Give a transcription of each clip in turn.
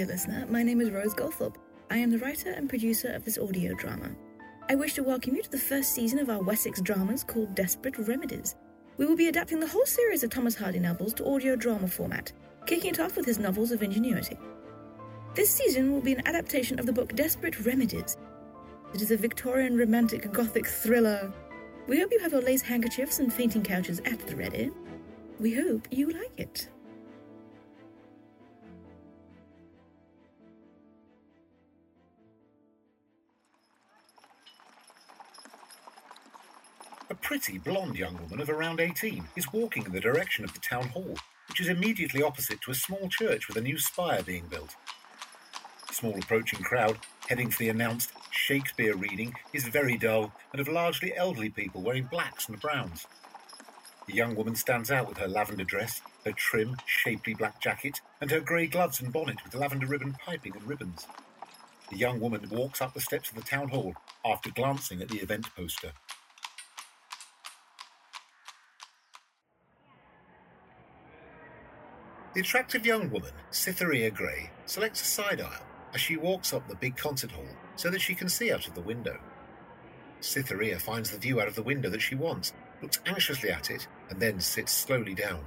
dear listener. My name is Rose Goldthorpe. I am the writer and producer of this audio drama. I wish to welcome you to the first season of our Wessex dramas called Desperate Remedies. We will be adapting the whole series of Thomas Hardy novels to audio drama format, kicking it off with his novels of ingenuity. This season will be an adaptation of the book Desperate Remedies. It is a Victorian romantic gothic thriller. We hope you have your lace handkerchiefs and fainting couches at the ready. We hope you like it. Pretty blonde young woman of around 18 is walking in the direction of the town hall, which is immediately opposite to a small church with a new spire being built. The small approaching crowd, heading for the announced Shakespeare reading, is very dull and of largely elderly people wearing blacks and browns. The young woman stands out with her lavender dress, her trim, shapely black jacket, and her grey gloves and bonnet with lavender ribbon piping and ribbons. The young woman walks up the steps of the town hall after glancing at the event poster. The attractive young woman, Cytherea Gray, selects a side aisle as she walks up the big concert hall so that she can see out of the window. Cytherea finds the view out of the window that she wants, looks anxiously at it, and then sits slowly down.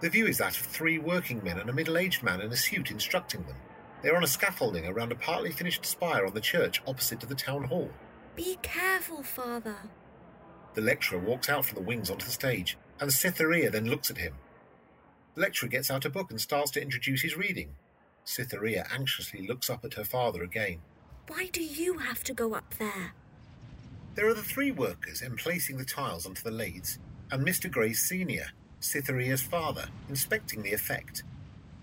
The view is that of three working men and a middle aged man in a suit instructing them. They are on a scaffolding around a partly finished spire on the church opposite to the town hall. Be careful, Father. The lecturer walks out from the wings onto the stage, and Cytherea then looks at him. The lecturer gets out a book and starts to introduce his reading. Cytherea anxiously looks up at her father again. Why do you have to go up there? There are the three workers emplacing the tiles onto the lathes, and Mr. Gray's senior, Cytherea's father, inspecting the effect.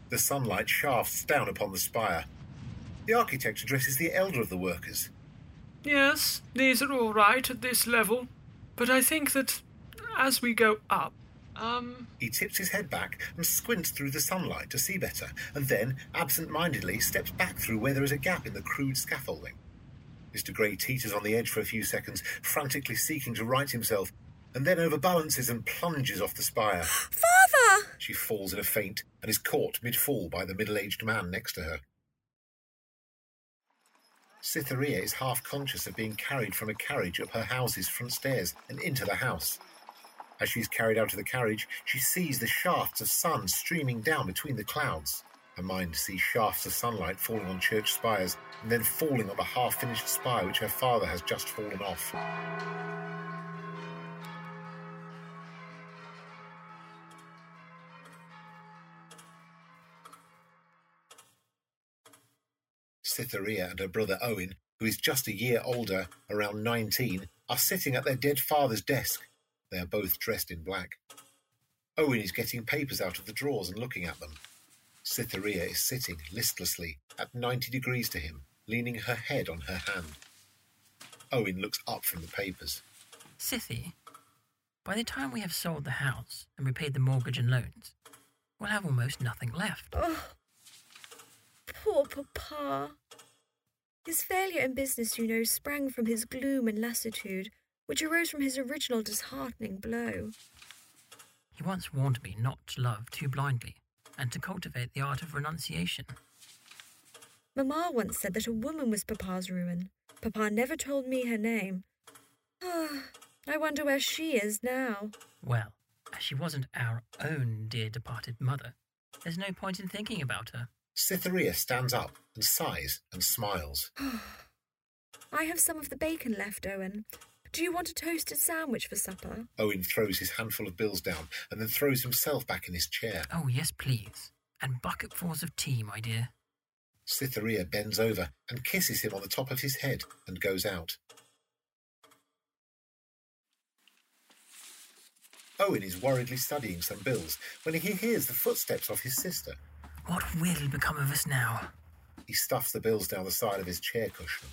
The sunlight shafts down upon the spire. The architect addresses the elder of the workers. Yes, these are all right at this level, but I think that as we go up, um, He tips his head back and squints through the sunlight to see better, and then, absent mindedly, steps back through where there is a gap in the crude scaffolding. Mr. Gray teeters on the edge for a few seconds, frantically seeking to right himself, and then overbalances and plunges off the spire. Father! She falls in a faint and is caught mid fall by the middle aged man next to her. Cytherea is half conscious of being carried from a carriage up her house's front stairs and into the house. As she's carried out of the carriage, she sees the shafts of sun streaming down between the clouds. Her mind sees shafts of sunlight falling on church spires and then falling on the half finished spire which her father has just fallen off. Cytherea and her brother Owen, who is just a year older, around 19, are sitting at their dead father's desk. They are both dressed in black. Owen is getting papers out of the drawers and looking at them. Cytherea is sitting listlessly at 90 degrees to him, leaning her head on her hand. Owen looks up from the papers. Scythie, by the time we have sold the house and repaid the mortgage and loans, we'll have almost nothing left. Oh, poor Papa. His failure in business, you know, sprang from his gloom and lassitude, which arose from his original disheartening blow. He once warned me not to love too blindly and to cultivate the art of renunciation. Mamma once said that a woman was Papa's ruin. Papa never told me her name. Ah, I wonder where she is now. Well, as she wasn't our own dear departed mother, there's no point in thinking about her. Cytherea stands up and sighs and smiles. I have some of the bacon left, Owen. Do you want a toasted sandwich for supper? Oh, Owen throws his handful of bills down and then throws himself back in his chair. Oh, yes, please. And bucketfuls of tea, my dear. Cytherea bends over and kisses him on the top of his head and goes out. Owen is worriedly studying some bills when he hears the footsteps of his sister. What will become of us now? He stuffs the bills down the side of his chair cushion.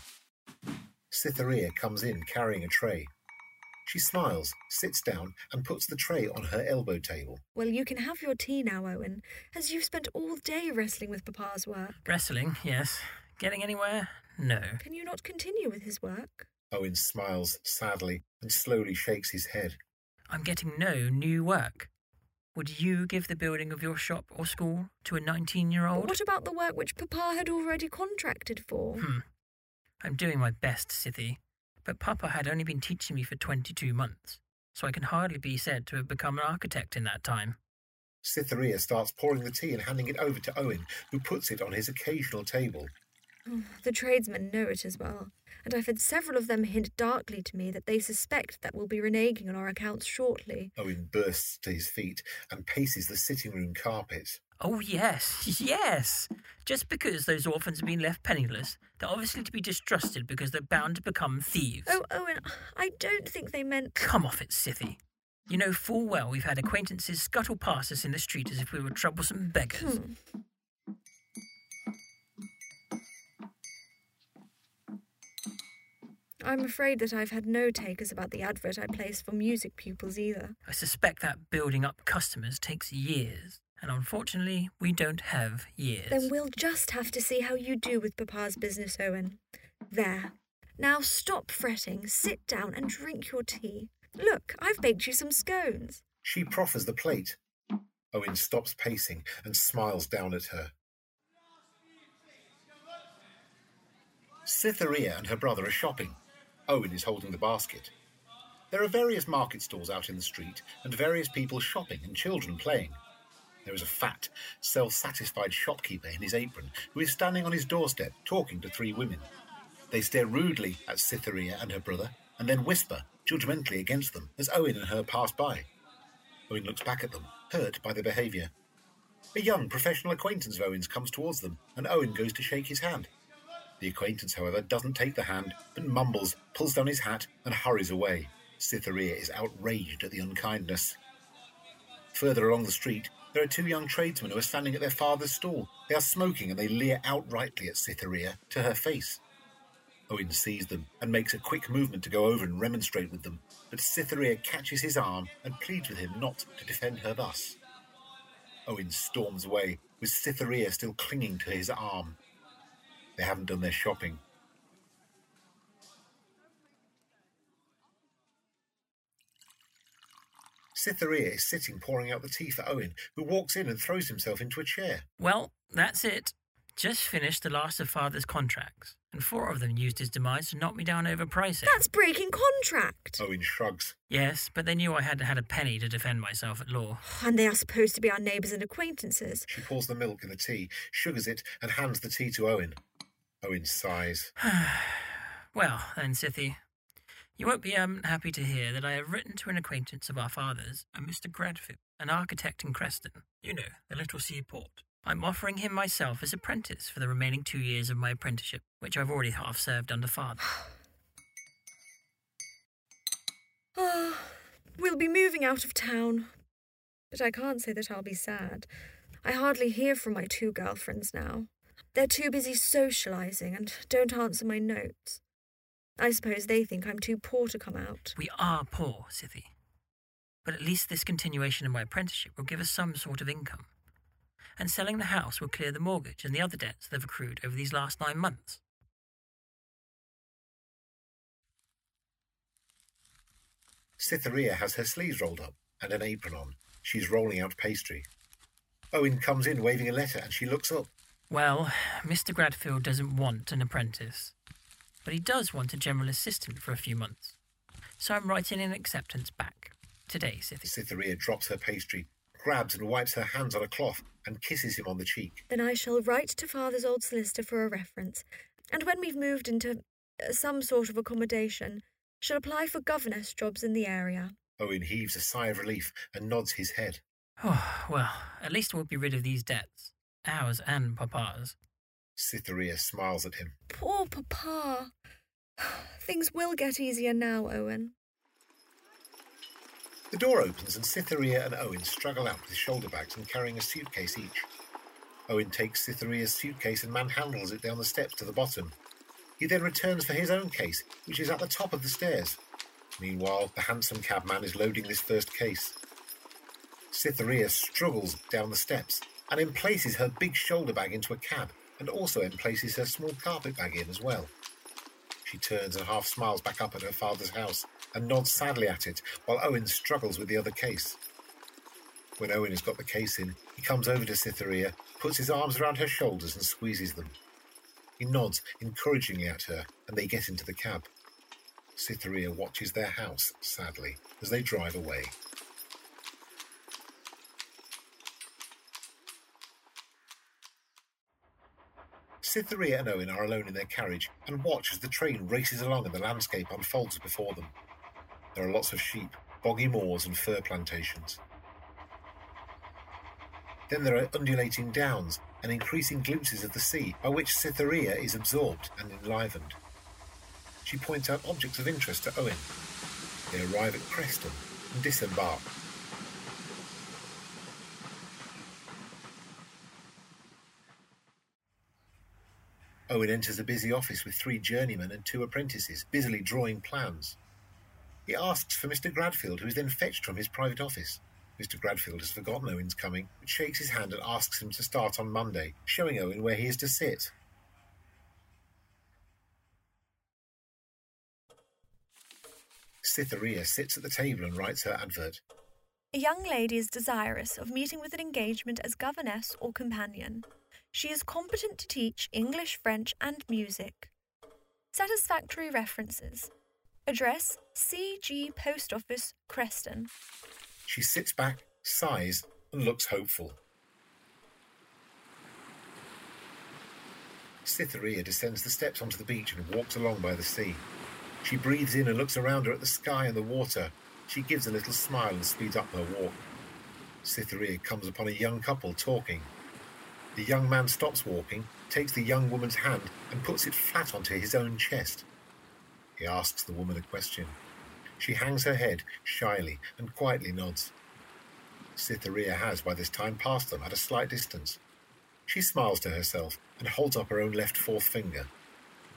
Cytherea comes in carrying a tray. She smiles, sits down, and puts the tray on her elbow table. Well, you can have your tea now, Owen, as you've spent all day wrestling with Papa's work. Wrestling, yes. Getting anywhere? No. Can you not continue with his work? Owen smiles sadly and slowly shakes his head. I'm getting no new work. Would you give the building of your shop or school to a 19 year old? what about the work which Papa had already contracted for? Hmm. I'm doing my best, Sithy, but Papa had only been teaching me for 22 months, so I can hardly be said to have become an architect in that time. Cytherea starts pouring the tea and handing it over to Owen, who puts it on his occasional table. Oh, the tradesmen know it as well, and I've had several of them hint darkly to me that they suspect that we'll be reneging on our accounts shortly. Owen bursts to his feet and paces the sitting room carpet. Oh, yes, yes! Just because those orphans have been left penniless, they're obviously to be distrusted because they're bound to become thieves. Oh, Owen, I don't think they meant. Come off it, Sithy. You know full well we've had acquaintances scuttle past us in the street as if we were troublesome beggars. Hmm. I'm afraid that I've had no takers about the advert I placed for music pupils either. I suspect that building up customers takes years, and unfortunately, we don't have years. Then we'll just have to see how you do with Papa's business, Owen. There. Now stop fretting, sit down and drink your tea. Look, I've baked you some scones. She proffers the plate. Owen stops pacing and smiles down at her. Cytherea and her brother are shopping. Owen is holding the basket. There are various market stalls out in the street and various people shopping and children playing. There is a fat, self satisfied shopkeeper in his apron who is standing on his doorstep talking to three women. They stare rudely at Cytherea and her brother and then whisper judgmentally against them as Owen and her pass by. Owen looks back at them, hurt by their behaviour. A young professional acquaintance of Owen's comes towards them, and Owen goes to shake his hand. The acquaintance, however, doesn't take the hand, but mumbles, pulls down his hat, and hurries away. Cytherea is outraged at the unkindness. Further along the street, there are two young tradesmen who are standing at their father's stall. They are smoking and they leer outrightly at Cytherea to her face. Owen sees them and makes a quick movement to go over and remonstrate with them, but Cytherea catches his arm and pleads with him not to defend her thus. Owen storms away, with Cytherea still clinging to his arm. They haven't done their shopping. Cytherea is sitting pouring out the tea for Owen, who walks in and throws himself into a chair. Well, that's it. Just finished the last of Father's contracts, and four of them used his demise to knock me down over pricing. That's breaking contract. Owen shrugs. Yes, but they knew I hadn't had a penny to defend myself at law. And they are supposed to be our neighbours and acquaintances. She pours the milk in the tea, sugars it, and hands the tea to Owen. Owen sighs. well, then, Sithy, you won't be um, happy to hear that I have written to an acquaintance of our father's, a Mr. Gradfield, an architect in Creston. You know, the little seaport. I'm offering him myself as apprentice for the remaining two years of my apprenticeship, which I've already half served under father. Ah, we'll be moving out of town. But I can't say that I'll be sad. I hardly hear from my two girlfriends now. They're too busy socialising and don't answer my notes. I suppose they think I'm too poor to come out. We are poor, Sithy. But at least this continuation of my apprenticeship will give us some sort of income. And selling the house will clear the mortgage and the other debts that have accrued over these last nine months. Cytherea has her sleeves rolled up and an apron on. She's rolling out pastry. Owen comes in waving a letter and she looks up. Well, Mr. Gradfield doesn't want an apprentice, but he does want a general assistant for a few months. So I'm writing an acceptance back. Today, Sithy. Cytherea drops her pastry, grabs and wipes her hands on a cloth, and kisses him on the cheek. Then I shall write to father's old solicitor for a reference, and when we've moved into uh, some sort of accommodation, shall apply for governess jobs in the area. Owen heaves a sigh of relief and nods his head. Oh, well, at least we'll be rid of these debts. Ours and Papa's. Cytherea smiles at him. Poor Papa. Things will get easier now, Owen. The door opens and Cytherea and Owen struggle out with shoulder bags and carrying a suitcase each. Owen takes Cytherea's suitcase and manhandles it down the steps to the bottom. He then returns for his own case, which is at the top of the stairs. Meanwhile, the handsome cabman is loading this first case. Cytherea struggles down the steps and emplaces her big shoulder bag into a cab and also then places her small carpet bag in as well. She turns and half smiles back up at her father's house and nods sadly at it while Owen struggles with the other case. When Owen has got the case in, he comes over to Cytherea, puts his arms around her shoulders and squeezes them. He nods encouragingly at her, and they get into the cab. Cytherea watches their house, sadly, as they drive away. Cytherea and Owen are alone in their carriage and watch as the train races along and the landscape unfolds before them. There are lots of sheep, boggy moors, and fir plantations. Then there are undulating downs and increasing glimpses of the sea by which Cytherea is absorbed and enlivened. She points out objects of interest to Owen. They arrive at Creston and disembark. Owen enters a busy office with three journeymen and two apprentices, busily drawing plans. He asks for Mr. Gradfield, who is then fetched from his private office. Mr. Gradfield has forgotten Owen's coming, but shakes his hand and asks him to start on Monday, showing Owen where he is to sit. Cytherea sits at the table and writes her advert. A young lady is desirous of meeting with an engagement as governess or companion. She is competent to teach English, French, and music. Satisfactory references. Address C.G. Post Office, Creston. She sits back, sighs, and looks hopeful. Cytherea descends the steps onto the beach and walks along by the sea. She breathes in and looks around her at the sky and the water. She gives a little smile and speeds up her walk. Cytherea comes upon a young couple talking. The young man stops walking, takes the young woman's hand, and puts it flat onto his own chest. He asks the woman a question. She hangs her head shyly and quietly nods. Cytherea has by this time passed them at a slight distance. She smiles to herself and holds up her own left fourth finger.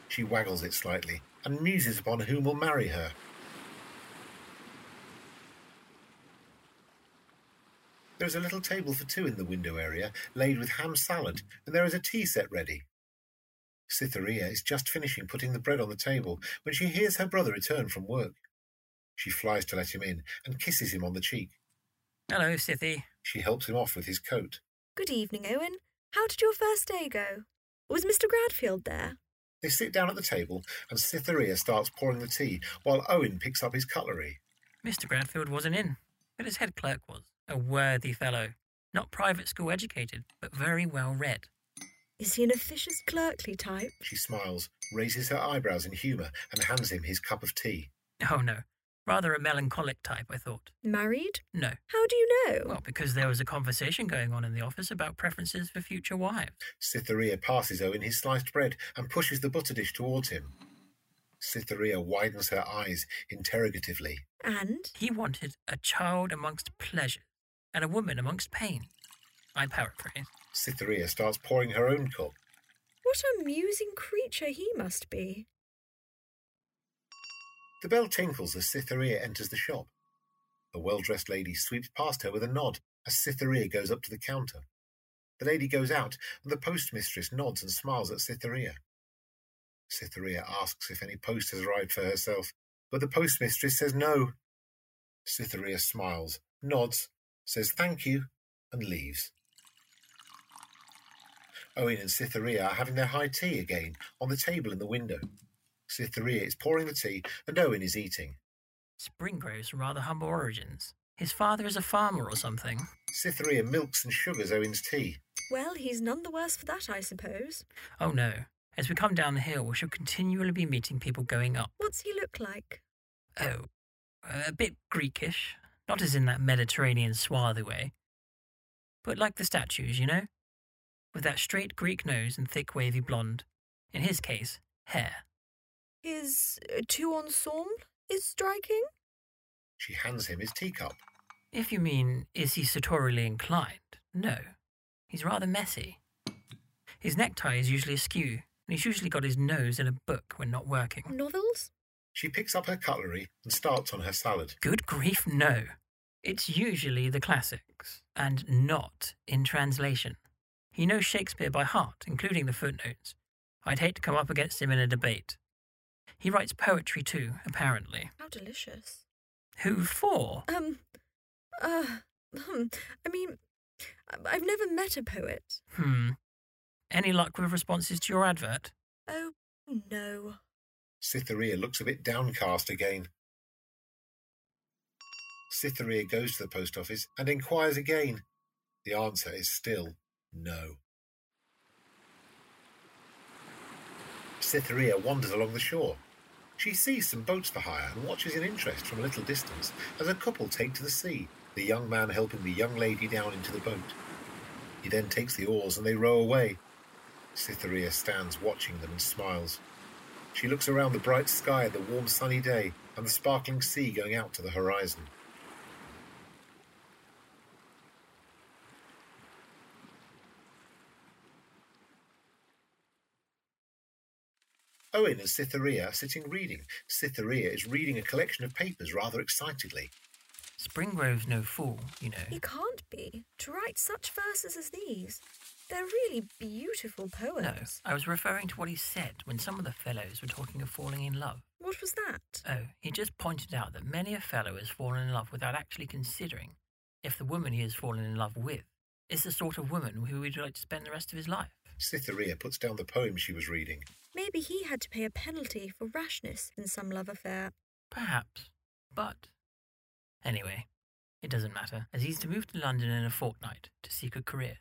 She waggles it slightly and muses upon whom will marry her. There is a little table for two in the window area, laid with ham salad, and there is a tea set ready. Cytherea is just finishing putting the bread on the table when she hears her brother return from work. She flies to let him in and kisses him on the cheek. Hello, Cythie. She helps him off with his coat. Good evening, Owen. How did your first day go? Was Mr. Gradfield there? They sit down at the table, and Cytherea starts pouring the tea while Owen picks up his cutlery. Mr. Gradfield wasn't in, but his head clerk was. A worthy fellow. Not private school educated, but very well read. Is he an officious clerkly type? She smiles, raises her eyebrows in humour, and hands him his cup of tea. Oh, no. Rather a melancholic type, I thought. Married? No. How do you know? Well, because there was a conversation going on in the office about preferences for future wives. Cytherea passes Owen his sliced bread and pushes the butter dish towards him. Cytherea widens her eyes interrogatively. and? He wanted a child amongst pleasures and a woman amongst pain. I paraphrase. Cytherea starts pouring her own cup. What a musing creature he must be. The bell tinkles as Cytherea enters the shop. A well dressed lady sweeps past her with a nod as Cytherea goes up to the counter. The lady goes out, and the postmistress nods and smiles at Cytherea. Cytherea asks if any post has arrived for herself, but the postmistress says no. Cytherea smiles, nods, says thank you, and leaves. Owen and Cytherea are having their high tea again on the table in the window. Cytherea is pouring the tea, and Owen is eating. Springrove's from rather humble origins. His father is a farmer or something. Cytherea milks and sugars Owen's tea. Well, he's none the worse for that, I suppose. Oh no. As we come down the hill, we shall continually be meeting people going up. What's he look like? Oh, a bit Greekish. Not as in that Mediterranean swarthy way. But like the statues, you know? With that straight Greek nose and thick wavy blonde. In his case, hair. His uh, tout ensemble is striking? She hands him his teacup. If you mean, is he sartorially inclined? No. He's rather messy. His necktie is usually askew, and he's usually got his nose in a book when not working. Novels? She picks up her cutlery and starts on her salad. Good grief, no. It's usually the classics, and not in translation. He knows Shakespeare by heart, including the footnotes. I'd hate to come up against him in a debate. He writes poetry too, apparently. How delicious. Who for? Um, uh, Hmm, I mean, I've never met a poet. Hmm. Any luck with responses to your advert? Oh, no. Cytherea looks a bit downcast again. Cytherea goes to the post office and inquires again. The answer is still no. Cytherea wanders along the shore. She sees some boats for hire and watches in interest from a little distance as a couple take to the sea, the young man helping the young lady down into the boat. He then takes the oars and they row away. Cytherea stands watching them and smiles. She looks around the bright sky, the warm sunny day, and the sparkling sea going out to the horizon. Owen and Cytherea are sitting reading. Cytherea is reading a collection of papers rather excitedly. Springrove's no fool, you know. He can't be. To write such verses as these. They're really beautiful poems. No, poems. I was referring to what he said when some of the fellows were talking of falling in love. What was that? Oh, he just pointed out that many a fellow has fallen in love without actually considering if the woman he has fallen in love with is the sort of woman who he'd like to spend the rest of his life. Cytherea puts down the poem she was reading. Maybe he had to pay a penalty for rashness in some love affair. Perhaps. But. Anyway, it doesn't matter, as he's to move to London in a fortnight to seek a career.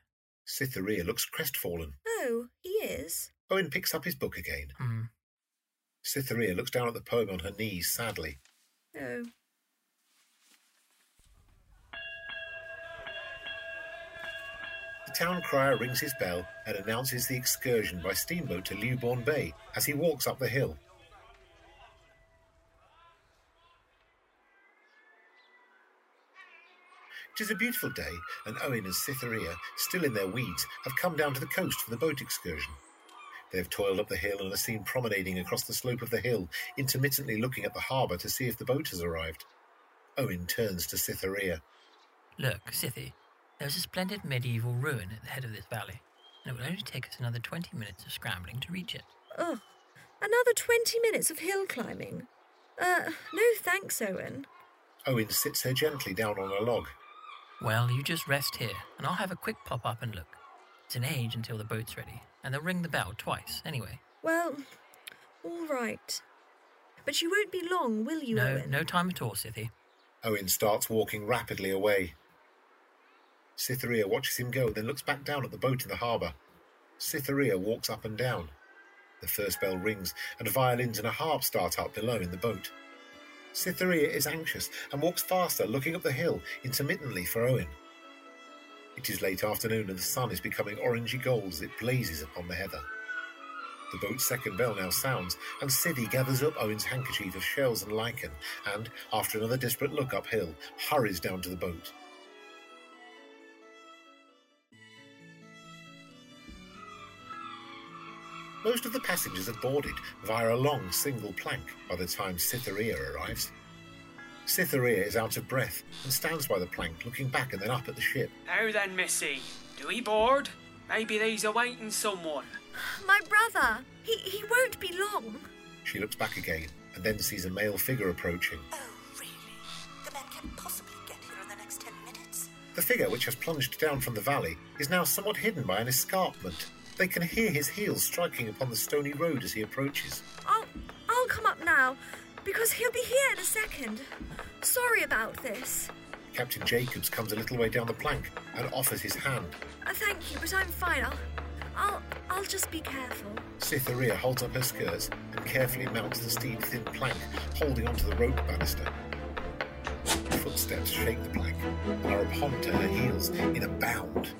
Cytherea looks crestfallen. Oh, he is? Owen picks up his book again. Hmm. Cytherea looks down at the poem on her knees sadly. Oh. The town crier rings his bell and announces the excursion by steamboat to Lewbourne Bay as he walks up the hill. It is a beautiful day, and Owen and Cytherea, still in their weeds, have come down to the coast for the boat excursion. They have toiled up the hill and are seen promenading across the slope of the hill, intermittently looking at the harbour to see if the boat has arrived. Owen turns to Cytherea. Look, Scythy, there's a splendid medieval ruin at the head of this valley, and it will only take us another 20 minutes of scrambling to reach it. Ugh. Another 20 minutes of hill climbing. Uh, no thanks, Owen. Owen sits her gently down on a log. Well, you just rest here, and I'll have a quick pop up and look. It's an age until the boat's ready, and they'll ring the bell twice, anyway. Well, all right. But you won't be long, will you, no, Owen? no time at all, Scythy. Owen starts walking rapidly away. Cytherea watches him go, then looks back down at the boat in the harbour. Cytherea walks up and down. The first bell rings, and violins and a harp start up below in the boat. Cytherea is anxious and walks faster, looking up the hill intermittently for Owen. It is late afternoon, and the sun is becoming orangey gold as it blazes upon the heather. The boat's second bell now sounds, and Siddy gathers up Owen's handkerchief of shells and lichen, and, after another desperate look uphill, hurries down to the boat. Most of the passengers have boarded via a long single plank by the time Cytherea arrives. Cytherea is out of breath and stands by the plank looking back and then up at the ship. Now then, Missy, do we board? Maybe they's awaiting someone. My brother! He, he won't be long. She looks back again and then sees a male figure approaching. Oh, really? The man can't possibly get here in the next ten minutes. The figure, which has plunged down from the valley, is now somewhat hidden by an escarpment. They can hear his heels striking upon the stony road as he approaches. I'll, I'll come up now, because he'll be here in a second. Sorry about this. Captain Jacobs comes a little way down the plank and offers his hand. Uh, thank you, but I'm fine. I'll, I'll, I'll just be careful. Cytherea holds up her skirts and carefully mounts the steep, thin plank, holding onto the rope banister. Footsteps shake the plank and are upon to her heels in a bound.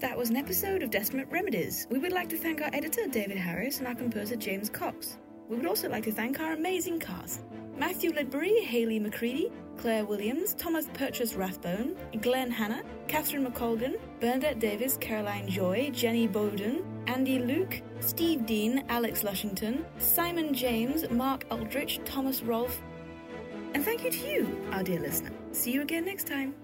That was an episode of Desperate Remedies. We would like to thank our editor, David Harris, and our composer, James Cox. We would also like to thank our amazing cast Matthew Ledbury, Haley McCready, Claire Williams, Thomas Purchase Rathbone, Glenn Hanna, Catherine McColgan, Bernadette Davis, Caroline Joy, Jenny Bowden, Andy Luke, Steve Dean, Alex Lushington, Simon James, Mark Aldrich, Thomas Rolfe, and thank you to you, our dear listener. See you again next time.